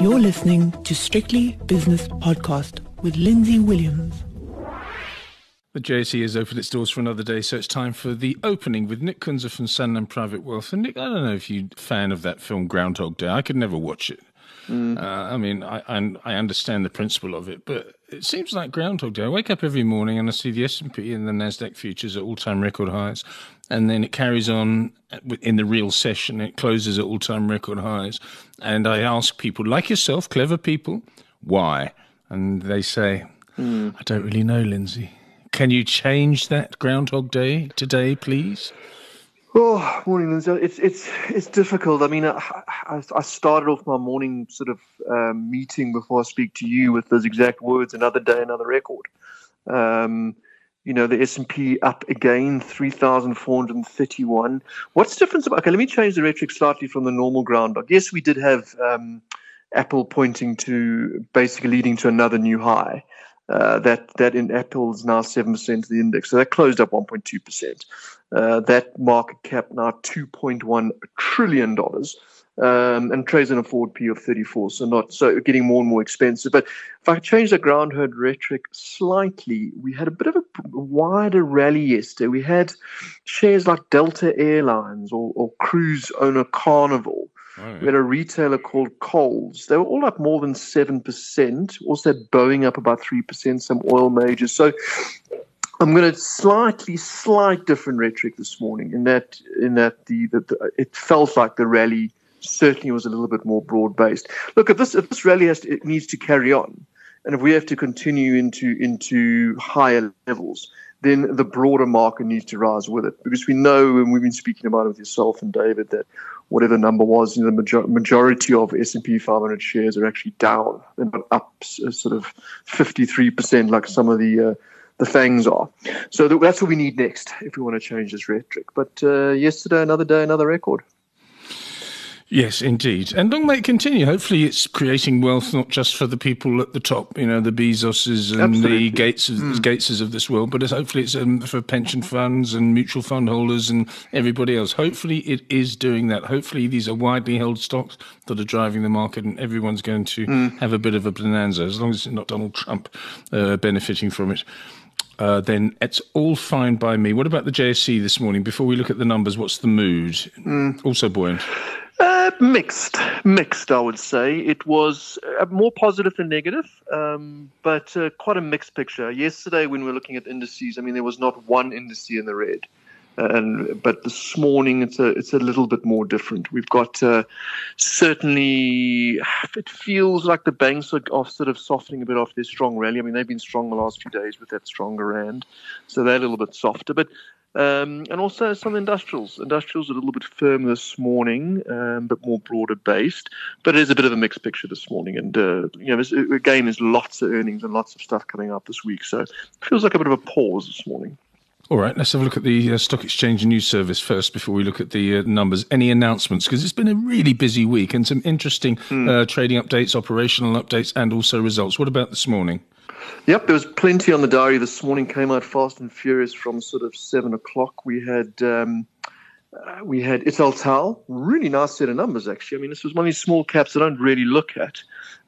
You're listening to Strictly Business Podcast with Lindsay Williams. The JSE has opened its doors for another day, so it's time for the opening with Nick Kunze from Sanlam Private Wealth. And Nick, I don't know if you're a fan of that film Groundhog Day. I could never watch it. Mm. Uh, I mean, I, I, I understand the principle of it, but it seems like Groundhog Day. I wake up every morning and I see the S and P and the Nasdaq futures at all-time record highs, and then it carries on in the real session. It closes at all-time record highs, and I ask people like yourself, clever people, why, and they say, mm. "I don't really know, Lindsay." Can you change that Groundhog Day today, please? Oh, morning, Lindsay. It's it's it's difficult. I mean, I, I, started off my morning sort of um, meeting before I speak to you with those exact words: "Another day, another record." Um, you know, the S and P up again, three thousand four hundred and thirty-one. What's the difference? About, okay, let me change the rhetoric slightly from the normal groundhog. Yes, we did have um, Apple pointing to basically leading to another new high. Uh, that that in Apple is now seven percent of the index, so that closed up one point two percent. Uh, that market cap now two point one trillion dollars, um, and trades in a forward P of thirty four, so not so getting more and more expensive. But if I change the ground herd rhetoric slightly, we had a bit of a wider rally yesterday. We had shares like Delta Airlines or, or cruise owner Carnival we had a retailer called Kohl's. They were all up more than 7%. Also, Boeing up about 3%, some oil majors. So I'm going to slightly, slight different rhetoric this morning in that, in that the, the, the it felt like the rally certainly was a little bit more broad based. Look, if this, if this rally has to, it needs to carry on, and if we have to continue into, into higher levels, then the broader market needs to rise with it. Because we know, and we've been speaking about it with yourself and David, that whatever number was, you know, the major- majority of S&P 500 shares are actually down. They're not up uh, sort of 53% like some of the uh, the fangs are. So that's what we need next if we want to change this rhetoric. But uh, yesterday, another day, another record. Yes, indeed. And long may it continue. Hopefully, it's creating wealth not just for the people at the top, you know, the Bezoses and Absolutely. the Gateses, mm. Gateses of this world, but it's, hopefully it's um, for pension funds and mutual fund holders and everybody else. Hopefully, it is doing that. Hopefully, these are widely held stocks that are driving the market, and everyone's going to mm. have a bit of a bonanza as long as it's not Donald Trump uh, benefiting from it. Uh, then it's all fine by me. What about the JSE this morning? Before we look at the numbers, what's the mood? Mm. Also buoyant. Uh, mixed, mixed. I would say it was uh, more positive than negative, um, but uh, quite a mixed picture. Yesterday, when we were looking at indices, I mean, there was not one indice in the red, and but this morning it's a it's a little bit more different. We've got uh, certainly it feels like the banks are off sort of softening a bit off their strong rally. I mean, they've been strong the last few days with that stronger rand, so they're a little bit softer, but. Um, and also some industrials. Industrials are a little bit firm this morning, um, but more broader based. But it is a bit of a mixed picture this morning. And, uh, you know, again, there's lots of earnings and lots of stuff coming up this week. So it feels like a bit of a pause this morning. All right, let's have a look at the uh, Stock Exchange News Service first before we look at the uh, numbers. Any announcements? Because it's been a really busy week and some interesting mm. trading updates, operational updates, and also results. What about this morning? Yep, there was plenty on the diary this morning. Came out fast and furious from sort of seven o'clock. We had um, uh, we had Italtile, really nice set of numbers actually. I mean, this was one of these small caps I don't really look at,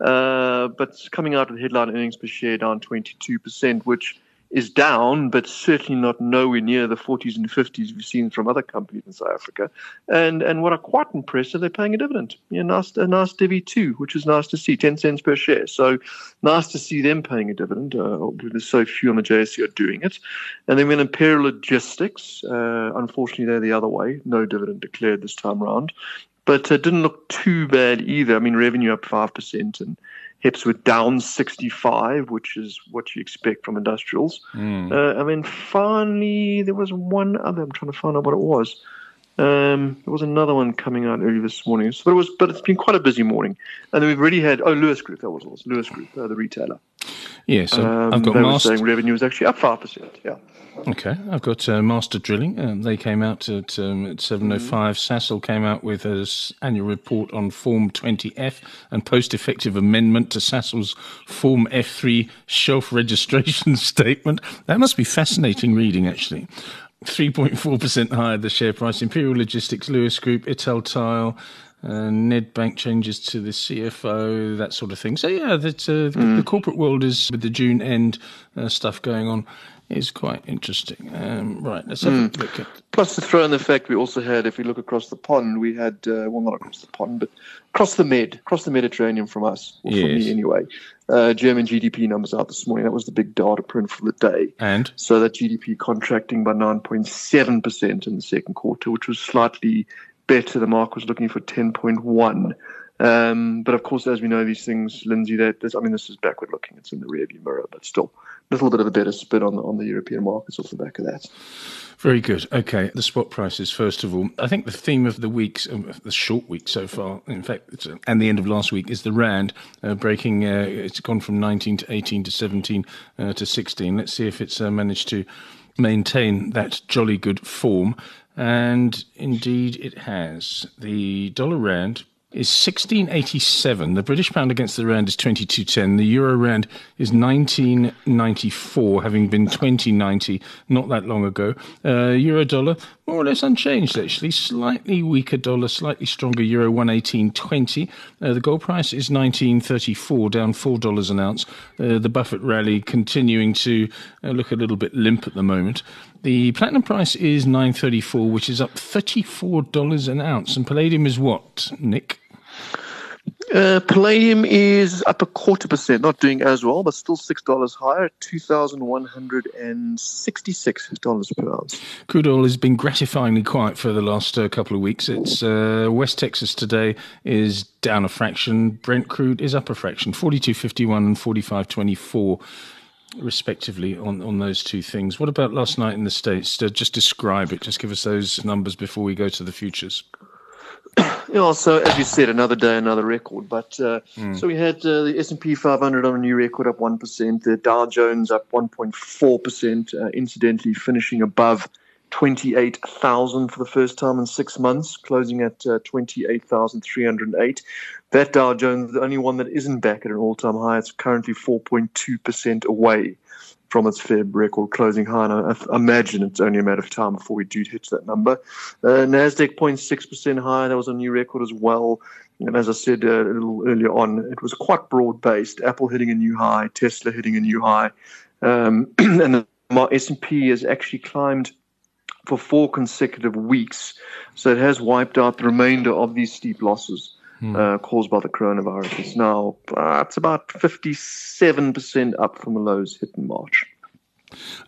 uh, but coming out with headline earnings per share down twenty two percent, which is down, but certainly not nowhere near the 40s and 50s we've seen from other companies in South Africa. And and what are quite impressive, they're paying a dividend. Yeah, nice, a nice divvy too, which is nice to see, 10 cents per share. So nice to see them paying a dividend. Uh, there's so few on the JSE are doing it. And then when Imperial Logistics, uh, unfortunately they're the other way, no dividend declared this time around. But it uh, didn't look too bad either. I mean, revenue up 5% and HEPS were down 65, which is what you expect from industrials. Mm. Uh, I mean, finally, there was one other. I'm trying to find out what it was. Um, there was another one coming out early this morning. So it was, but it's been quite a busy morning. And then we've already had oh Lewis Group. That was Lewis Group, uh, the retailer. Yeah, so um, I've got they. Were saying revenue was actually up five percent. Yeah. Okay, I've got uh, Master Drilling. Um, they came out at, um, at 7.05. Mm. Sasol came out with an annual report on Form 20F and post-effective amendment to Sasol's Form F3 shelf registration statement. That must be fascinating reading, actually. 3.4% higher the share price. Imperial Logistics, Lewis Group, Italtile, uh, Nedbank changes to the CFO, that sort of thing. So yeah, that uh, mm. the corporate world is with the June end uh, stuff going on is quite interesting. Um, right, let's have mm. a look at. Plus, to throw in the fact we also had, if we look across the pond, we had uh, well, not across the pond, but across the Med, across the Mediterranean from us, or yes. from me anyway. Uh, German GDP numbers out this morning. That was the big data print for the day. And so that GDP contracting by 9.7 percent in the second quarter, which was slightly better. The mark was looking for 10.1. Um, but of course, as we know, these things, Lindsay, that this, I mean, this is backward looking. It's in the rearview mirror, but still a little bit of a better spin on the, on the European markets off the back of that. Very good. Okay, the spot prices first of all. I think the theme of the weeks, um, the short week so far, in fact, uh, and the end of last week, is the rand uh, breaking. Uh, it's gone from 19 to 18 to 17 uh, to 16. Let's see if it's uh, managed to maintain that jolly good form. And indeed, it has. The dollar rand is 1687. The British pound against the rand is 2210. The euro rand is 1994, having been 2090 not that long ago. Uh, euro dollar more or less unchanged actually. Slightly weaker dollar, slightly stronger euro 118.20. Uh, the gold price is 1934, down four dollars an ounce. Uh, the Buffett rally continuing to uh, look a little bit limp at the moment. The platinum price is 934, which is up $34 an ounce. And palladium is what, Nick? Uh, palladium is up a quarter percent, not doing as well, but still six dollars higher, two thousand one hundred and sixty-six dollars per ounce. Crude oil has been gratifyingly quiet for the last uh, couple of weeks. It's uh, West Texas today is down a fraction. Brent crude is up a fraction, forty-two fifty-one and forty-five twenty-four respectively on, on those two things. What about last night in the States? just describe it. Just give us those numbers before we go to the futures. Yeah, so as you said, another day, another record. But uh, mm. so we had uh, the S and P 500 on a new record, up one percent. The Dow Jones up 1.4 percent. Uh, incidentally, finishing above 28,000 for the first time in six months, closing at uh, 28,308. That Dow Jones, the only one that isn't back at an all-time high, it's currently 4.2 percent away from its Feb record closing high. And I, I, imagine it's only a matter of time before we do hit that number. Uh, Nasdaq 0.6% higher. That was a new record as well. And as I said uh, a little earlier on, it was quite broad based. Apple hitting a new high, Tesla hitting a new high, um, and the S&P has actually climbed for four consecutive weeks. So it has wiped out the remainder of these steep losses hmm. uh, caused by the coronavirus. It's now uh, it's about 57% up from the lows hit in March.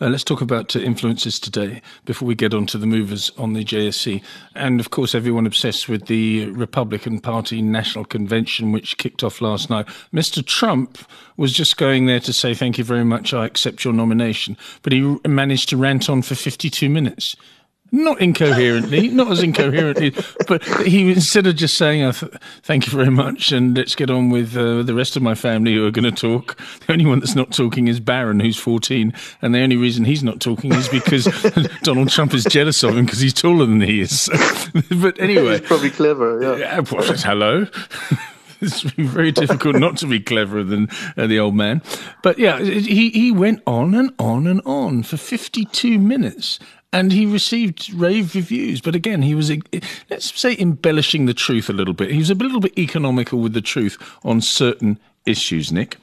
Uh, let's talk about uh, influences today before we get on to the movers on the JSE. And of course, everyone obsessed with the Republican Party National Convention, which kicked off last night. Mr. Trump was just going there to say, Thank you very much, I accept your nomination. But he managed to rant on for 52 minutes not incoherently, not as incoherently, but he instead of just saying, oh, th- "Thank you very much," and let's get on with uh, the rest of my family who are going to talk. The only one that's not talking is Barron, who's fourteen, and the only reason he's not talking is because Donald Trump is jealous of him because he's taller than he is. but anyway, he's probably clever. Yeah. yeah well, hello. It's very difficult not to be cleverer than uh, the old man. But yeah, he, he went on and on and on for 52 minutes and he received rave reviews. But again, he was, let's say, embellishing the truth a little bit. He was a little bit economical with the truth on certain issues, Nick.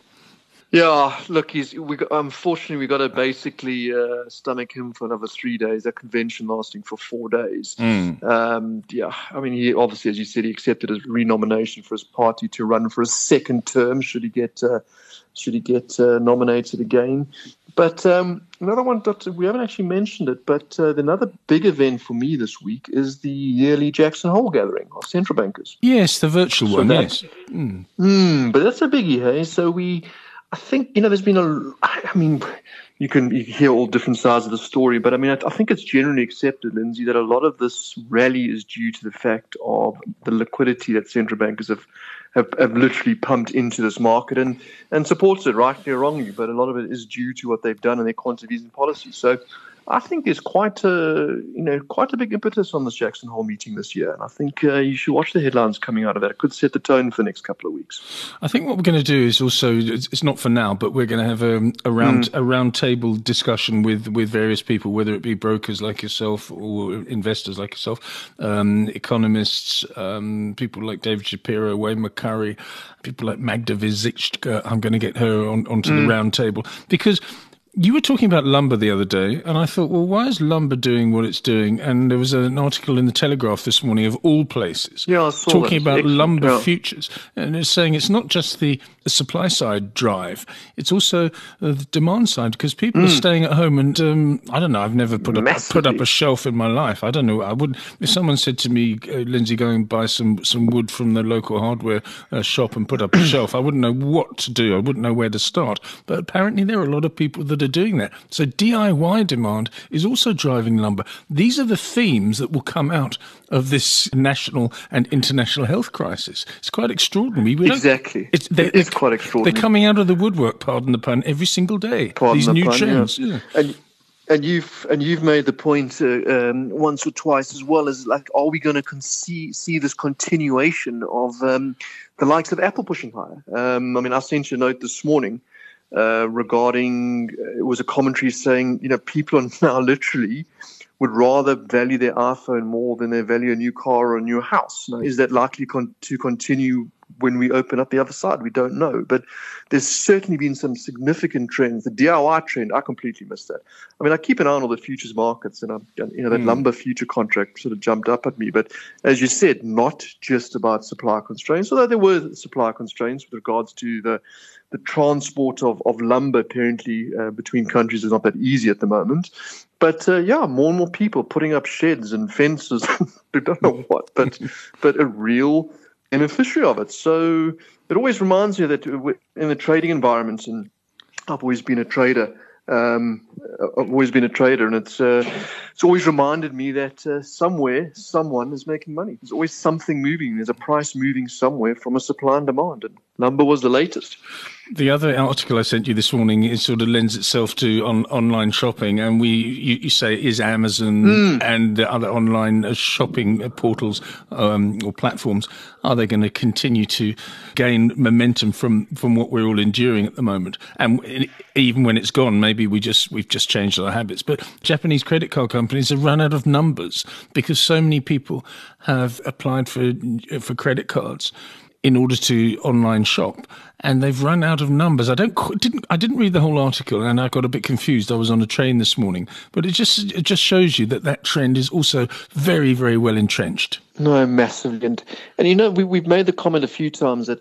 Yeah, look, he's we got, unfortunately we got to basically uh, stomach him for another three days. A convention lasting for four days. Mm. Um, yeah, I mean, he obviously, as you said, he accepted his renomination for his party to run for a second term. Should he get uh, should he get uh, nominated again? But um, another one, Doctor, we haven't actually mentioned it, but uh, another big event for me this week is the yearly Jackson Hole gathering of central bankers. Yes, the virtual so one, yes. Mm. Mm, but that's a biggie, hey? So we, I think, you know, there's been a, I mean, you can, you hear all different sides of the story, but I mean, I, I think it's generally accepted, Lindsay, that a lot of this rally is due to the fact of the liquidity that central bankers have have, have literally pumped into this market and, and supports it rightly or wrongly, but a lot of it is due to what they've done and their quantitative easing policy. So I think there's quite a you know quite a big impetus on this Jackson Hole meeting this year, and I think uh, you should watch the headlines coming out of that. It could set the tone for the next couple of weeks. I think what we're going to do is also it's not for now, but we're going to have a, a round mm. a round table discussion with with various people, whether it be brokers like yourself or investors like yourself, um, economists, um, people like David Shapiro, Wayne McCurrie, people like Magda Wierzycka. I'm going to get her on, onto mm. the round table because you were talking about lumber the other day, and I thought, well, why is lumber doing what it's doing? And there was an article in the Telegraph this morning, of all places, yeah, talking that. about lumber yeah. futures, and it's saying it's not just the, supply side drive; it's also uh, the demand side because people mm. are staying at home. And um, I don't know, I've never put up put up a shelf in my life. I don't know. I would if someone said to me, uh, Lindsay, go and buy some some wood from the local hardware uh, shop and put up a shelf. I wouldn't know what to do. I wouldn't know where to start. But apparently, there are a lot of people that are doing that. So DIY demand is also driving the number. These are the themes that will come out of this national and international health crisis. It's quite extraordinary. We exactly. It's, they, it is quite extraordinary. They're coming out of the woodwork, pardon the pun, every single day. Pardon These the new pun, trends. Yeah. Yeah. And, and you've and you've made the point uh, um, once or twice as well as like, are we going to con- see, see this continuation of um, the likes of Apple pushing higher? Um, I mean, I sent you a note this morning uh, regarding it was a commentary saying you know people are now literally would rather value their iPhone more than they value a new car or a new house. Now, is that likely con- to continue when we open up the other side? We don't know. But there's certainly been some significant trends. The DIY trend, I completely missed that. I mean, I keep an eye on all the futures markets, and I'm, you know that mm. lumber future contract sort of jumped up at me. But as you said, not just about supply constraints, although there were supply constraints with regards to the the transport of, of lumber apparently uh, between countries is not that easy at the moment. But uh, yeah, more and more people putting up sheds and fences. I don't know what, but but a real beneficiary of it. So it always reminds me that in the trading environment, and I've always been a trader. Um, I've always been a trader, and it's uh, it's always reminded me that uh, somewhere someone is making money. There's always something moving. There's a price moving somewhere from a supply and demand, and lumber was the latest. The other article I sent you this morning is sort of lends itself to on, online shopping, and we you, you say is Amazon mm. and the other online shopping portals um, or platforms are they going to continue to gain momentum from from what we're all enduring at the moment? And even when it's gone, maybe we just we've just changed our habits. But Japanese credit card companies have run out of numbers because so many people have applied for for credit cards in order to online shop, and they've run out of numbers. I don't didn't I didn't read the whole article, and I got a bit confused. I was on a train this morning, but it just it just shows you that that trend is also very very well entrenched. No, massively, and and you know we we've made the comment a few times that.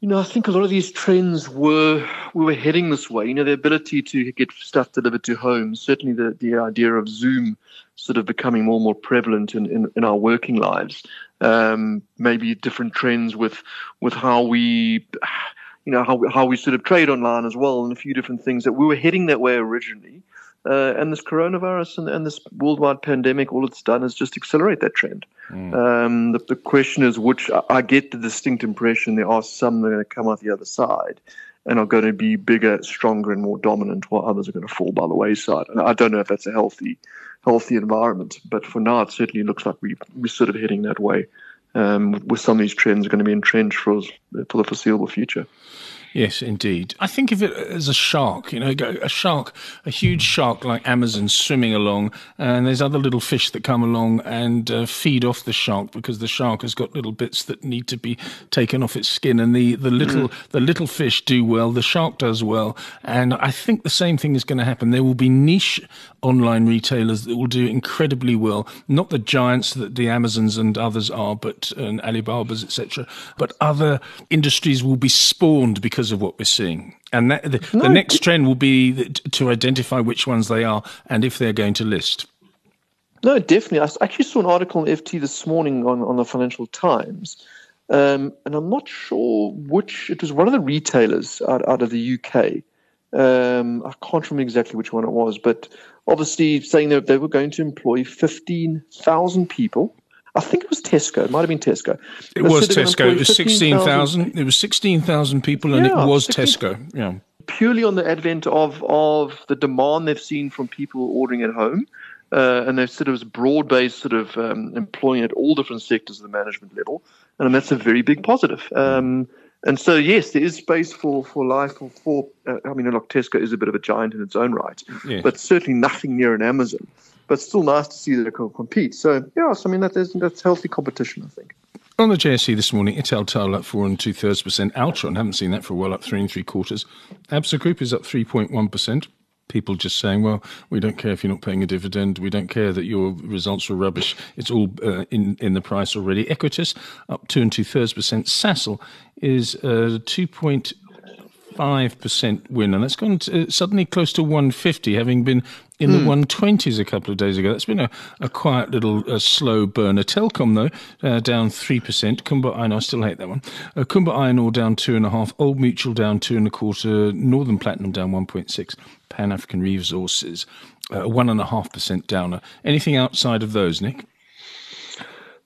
You know, I think a lot of these trends were we were heading this way. You know, the ability to get stuff delivered to home, certainly the, the idea of Zoom sort of becoming more and more prevalent in, in, in our working lives um, maybe different trends with with how we you know how how we sort of trade online as well and a few different things that we were heading that way originally uh, and this coronavirus and, and, this worldwide pandemic all it's done is just accelerate that trend mm. um, the, the, question is which I get the distinct impression there are some that are going to come out the other side and are going to be bigger, stronger, and more dominant, while others are going to fall by the wayside. And I don't know if that's a healthy, healthy environment, but for now, it certainly looks like we we're sort of heading that way. Um, with some of these trends are going to be entrenched for us for the foreseeable future. Yes, indeed. I think of it as a shark, you know, a shark, a huge shark like Amazon swimming along, and there's other little fish that come along and uh, feed off the shark because the shark has got little bits that need to be taken off its skin, and the, the little mm. the little fish do well, the shark does well, and I think the same thing is going to happen. There will be niche online retailers that will do incredibly well, not the giants that the Amazons and others are, but and Alibabas, etc. But other industries will be spawned because because of what we're seeing. And that, the, no, the next trend will be to identify which ones they are and if they're going to list. No, definitely. I actually saw an article in FT this morning on, on the Financial Times, um, and I'm not sure which, it was one of the retailers out, out of the UK. Um, I can't remember exactly which one it was, but obviously saying that they were going to employ 15,000 people I think it was Tesco. It might have been Tesco. It was Tesco. It was 16,000. it was 16,000 people and yeah, it was 16, Tesco. Yeah. purely on the advent of of the demand they've seen from people ordering at home. Uh, and they've sort of broad based sort of um, employing at all different sectors of the management level, and that's a very big positive. Um, and so, yes, there is space for for life. For, for uh, I mean, look, Tesco is a bit of a giant in its own right, yeah. but certainly nothing near an Amazon. But still nice to see that it can compete. So, yes, I mean that is, that's healthy competition, I think. On the JSE this morning, Italtile up four and two thirds percent. Altron haven't seen that for a while, up three and three quarters. Absa Group is up three point one percent. People just saying, "Well, we don't care if you're not paying a dividend. We don't care that your results were rubbish. It's all uh, in in the price already." Equites up two and two thirds percent. Sasol is uh, two point five percent win, and that's gone to, uh, suddenly close to one fifty, having been in the 120s hmm. a couple of days ago. That's been a, a quiet little uh, slow burner. Telkom, though, uh, down 3%. Kumba Iron, I still hate that one. Uh, Kumba Iron Ore down 2.5. Old Mutual down 2.25%. Northam Platinum down 1.6 Pan African Resources, uh, 1.5% downer. Anything outside of those, Nick?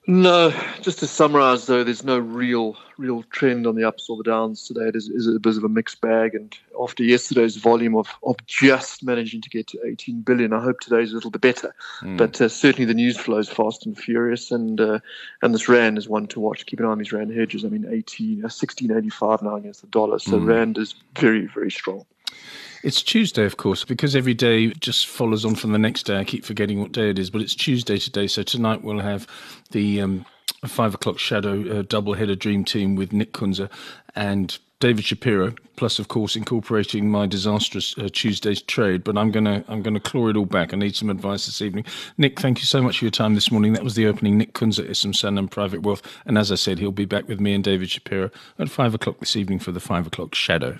No, just to summarise though, there's no real real trend on the ups or the downs today. It is, is a bit of a mixed bag. And after yesterday's volume of, of just managing to get to 18 billion, I hope today's a little bit better. Mm. But uh, certainly the news flows fast and furious, and uh, and this rand is one to watch. Keep an eye on these rand hedges. I mean, 18, uh, 1685 now against the dollar. So mm. rand is very very strong. It's Tuesday, of course, because every day just follows on from the next day. I keep forgetting what day it is, but it's Tuesday today. So tonight we'll have the um, five o'clock shadow uh, double header dream team with Nick Kunze and David Shapiro, plus of course incorporating my disastrous uh, Tuesday's trade. But I'm gonna I'm gonna claw it all back. I need some advice this evening. Nick, thank you so much for your time this morning. That was the opening. Nick Kunze is from Sanlam Private Wealth, and as I said, he'll be back with me and David Shapiro at five o'clock this evening for the five o'clock shadow.